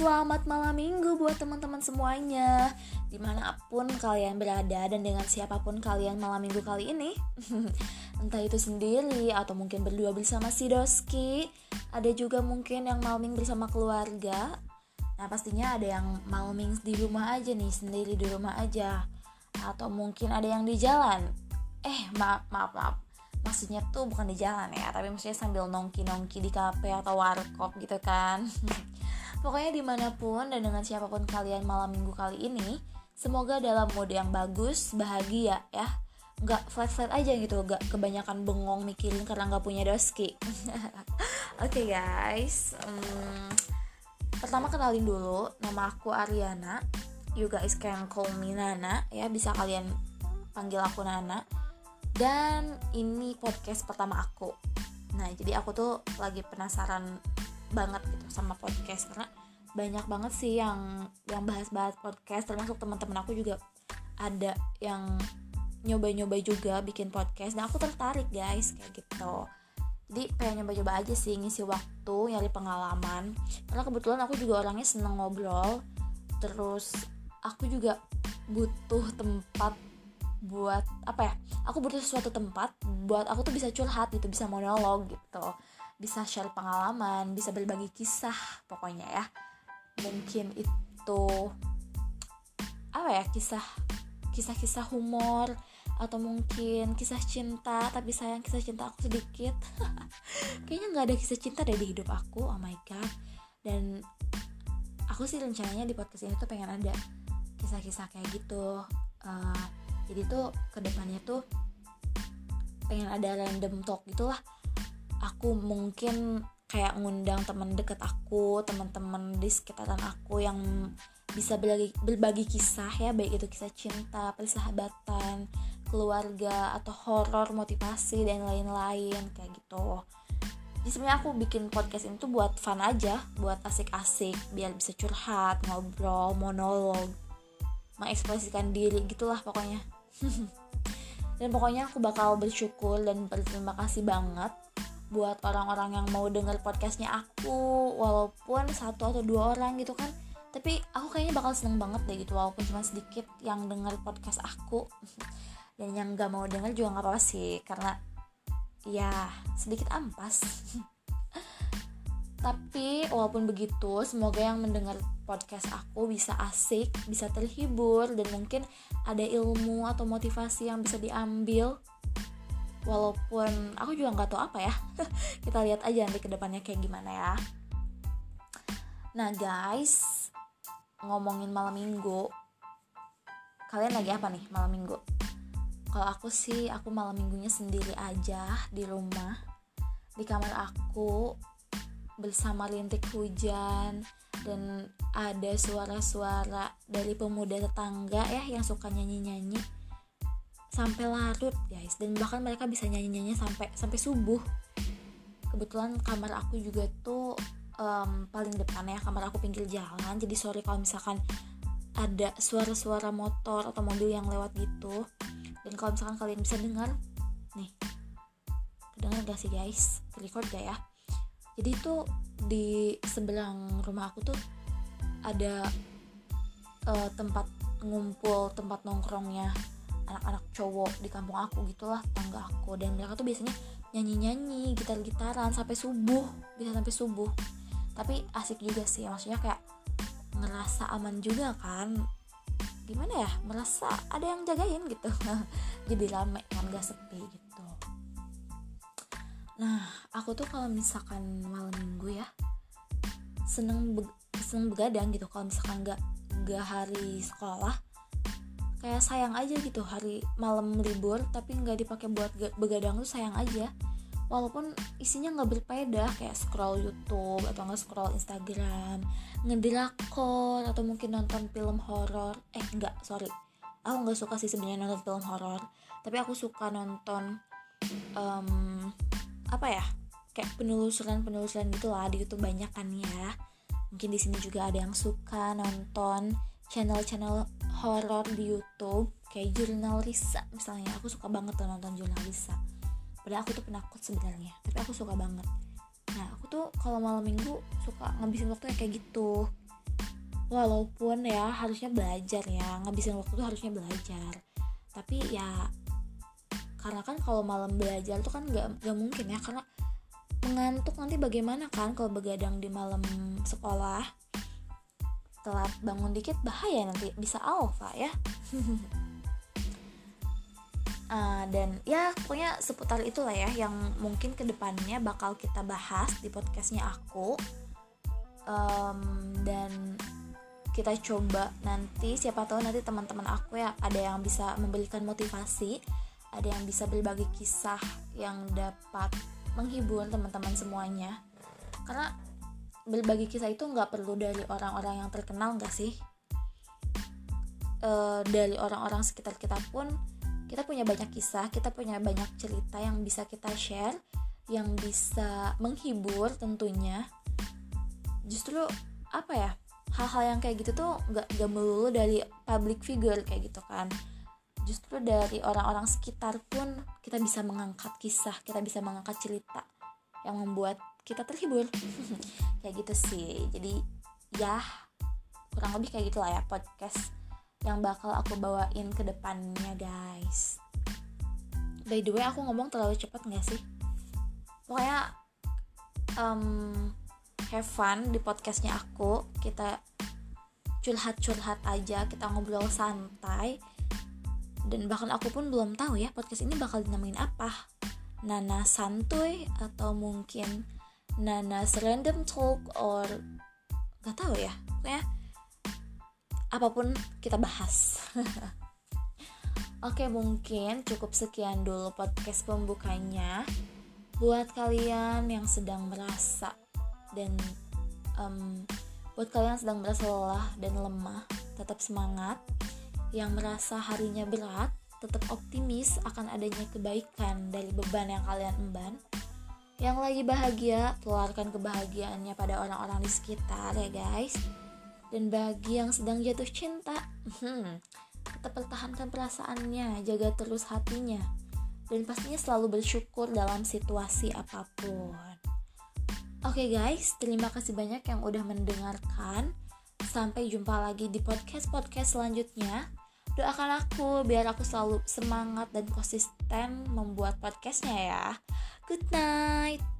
Selamat malam minggu buat teman-teman semuanya. Di mana pun kalian berada dan dengan siapa pun kalian malam minggu kali ini Entah itu sendiri atau mungkin berdua bersama si Doski Ada juga mungkin yang malam minggu bersama keluarga. Nah pastinya ada yang malam minggu di rumah aja nih, sendiri di rumah aja. Atau mungkin ada yang di jalan. Eh maaf maaf maaf. Maksudnya tuh bukan di jalan ya tapi maksudnya sambil nongki nongki di kafe atau warkop gitu kan pokoknya di mana pun dan dengan siapa pun kalian malam minggu kali ini semoga dalam mode yang bagus bahagia ya. Nggak flat flat aja gitu nggak kebanyakan bengong mikirin karena nggak punya doski. Oke okay, guys. Um, pertama kenalin dulu nama aku Ariana. You guys can call me Nana ya. Bisa kalian panggil aku Nana. Dan ini podcast pertama aku. Nah jadi aku tuh lagi penasaran banget gitu sama podcast. Karena banyak banget sih yang yang bahas-bahas podcast. Termasuk teman-teman aku juga ada yang nyoba-nyoba juga bikin podcast. Dan aku tertarik guys kayak gitu. Jadi pengen nyoba-nyoba aja sih ngisi waktu nyari pengalaman. Karena kebetulan aku juga orangnya seneng ngobrol. Terus aku juga butuh tempat buat apa ya aku butuh suatu tempat buat aku tuh bisa curhat gitu bisa monolog gitu bisa share pengalaman bisa berbagi kisah pokoknya ya. Mungkin itu apa ya kisah kisah-kisah humor atau mungkin kisah cinta tapi sayang kisah cinta aku sedikit. Kayaknya nggak ada kisah cinta deh di hidup aku oh my god. Dan aku sih rencananya di podcast ini tuh pengen ada kisah-kisah kayak gitu. Uh, jadi tuh ke depannya tuh pengen ada random talk gitulah aku mungkin kayak ngundang teman deket aku teman-teman di sekitaran aku yang bisa berbagi, berbagi kisah ya baik itu kisah cinta persahabatan keluarga atau horor motivasi dan lain-lain kayak gitu. Jadi sebenarnya aku bikin podcast ini tuh buat fun aja buat asik-asik biar bisa curhat ngobrol monolog mengekspresikan diri gitulah pokoknya. Dan pokoknya aku bakal bersyukur dan berterima kasih banget buat orang-orang yang mau denger podcastnya aku walaupun satu atau dua orang gitu kan. Tapi aku kayaknya bakal seneng banget deh gitu walaupun cuma sedikit yang denger podcast aku. Dan yang gak mau denger juga gak apa-apa sih karena ya sedikit ampas. Tapi walaupun begitu semoga yang mendengar podcast aku bisa asik bisa terhibur dan mungkin ada ilmu atau motivasi yang bisa diambil walaupun aku juga nggak tahu apa ya. Kita lihat aja nanti ke depannya kayak gimana ya. Nah guys ngomongin malam minggu. Kalian lagi apa nih malam minggu? Kalau aku sih aku malam minggunya sendiri aja di rumah. Di kamar aku bersama rintik hujan dan ada suara-suara dari pemuda tetangga ya yang suka nyanyi-nyanyi sampai larut guys. Dan bahkan mereka bisa nyanyi-nyanyi sampai sampai subuh. Kebetulan kamar aku juga tuh um, paling depan ya kamar aku pinggir jalan. Jadi sorry kalau misalkan ada suara-suara motor atau mobil yang lewat gitu. Dan kalau misalkan kalian bisa dengar nih kedengar gak sih guys? Record gak ya? Jadi tuh di sebelah rumah aku tuh ada uh, tempat ngumpul tempat nongkrongnya anak-anak cowok di kampung aku gitulah tangga aku. Dan mereka tuh biasanya nyanyi-nyanyi gitar-gitaran sampai subuh bisa sampai subuh. Tapi asik juga sih maksudnya kayak ngerasa aman juga kan. Gimana ya merasa ada yang jagain gitu. Jadi rame kan gak sepi gitu. Nah, aku tuh kalau misalkan malam minggu ya seneng be seneng begadang gitu. Kalau misalkan nggak nggak hari sekolah kayak sayang aja gitu hari malam libur tapi nggak dipakai buat begadang tuh sayang aja. Walaupun isinya nggak berfaedah kayak scroll YouTube atau nggak scroll Instagram ngedrakor atau mungkin nonton film horor. Eh nggak sorry. Aku nggak suka sih sebenarnya nonton film horor. Tapi aku suka nonton um, apa ya kayak penelusuran penelusuran gitu lah. Di YouTube banyak kan ya. Mungkin di sini juga ada yang suka nonton channel-channel horor di YouTube kayak jurnal Risa misalnya. Aku suka banget tuh nonton jurnal Risa. Padahal aku tuh penakut sebenarnya tapi aku suka banget. Nah aku tuh kalau malam minggu suka ngabisin waktu kayak gitu. Walaupun ya harusnya belajar ya. Ngabisin waktu tuh harusnya belajar. Tapi ya karena kan kalau malam belajar tuh kan nggak nggak mungkin ya. Karena mengantuk nanti bagaimana kan kalau begadang di malam sekolah telat bangun dikit bahaya nanti. Bisa alfa ya. Uh, dan ya pokoknya seputar itulah ya yang mungkin ke depannya bakal kita bahas di podcastnya aku. Um, dan kita coba nanti siapa tahu nanti teman-teman aku ya ada yang bisa memberikan motivasi ada yang bisa berbagi kisah yang dapat menghibur teman-teman semuanya. Karena berbagi kisah itu nggak perlu dari orang-orang yang terkenal nggak sih? E, dari orang-orang sekitar kita pun kita punya banyak kisah kita punya banyak cerita yang bisa kita share yang bisa menghibur tentunya. Justru apa ya hal-hal yang kayak gitu tuh nggak gak melulu dari public figure kayak gitu kan. Justru dari orang-orang sekitar pun kita bisa mengangkat kisah kita bisa mengangkat cerita yang membuat kita terhibur. Kayak gitu sih. Jadi ya kurang lebih kayak gitulah ya podcast yang bakal aku bawain ke depannya guys. By the way aku ngomong terlalu cepat gak sih? Pokoknya um, have fun di podcastnya aku. Kita curhat-curhat aja kita ngobrol santai. Dan bahkan aku pun belum tahu ya podcast ini bakal dinamain apa. Nana santuy atau mungkin Nana random talk or gak tahu ya. Pokoknya apa pun kita bahas. Oke mungkin cukup sekian dulu podcast pembukanya. Buat kalian yang sedang merasa dan um, buat kalian yang sedang merasa lelah dan lemah tetap semangat. Yang merasa harinya berat tetap optimis akan adanya kebaikan dari beban yang kalian emban yang lagi bahagia keluarkan kebahagiaannya pada orang-orang di sekitar ya guys dan bagi yang sedang jatuh cinta hmm, tetap pertahankan perasaannya jaga terus hatinya dan pastinya selalu bersyukur dalam situasi apa pun Oke okay guys, terima kasih banyak yang udah mendengarkan. Sampai jumpa lagi di podcast-podcast selanjutnya. Doakan aku biar aku selalu semangat dan konsisten membuat podcastnya ya. Good night.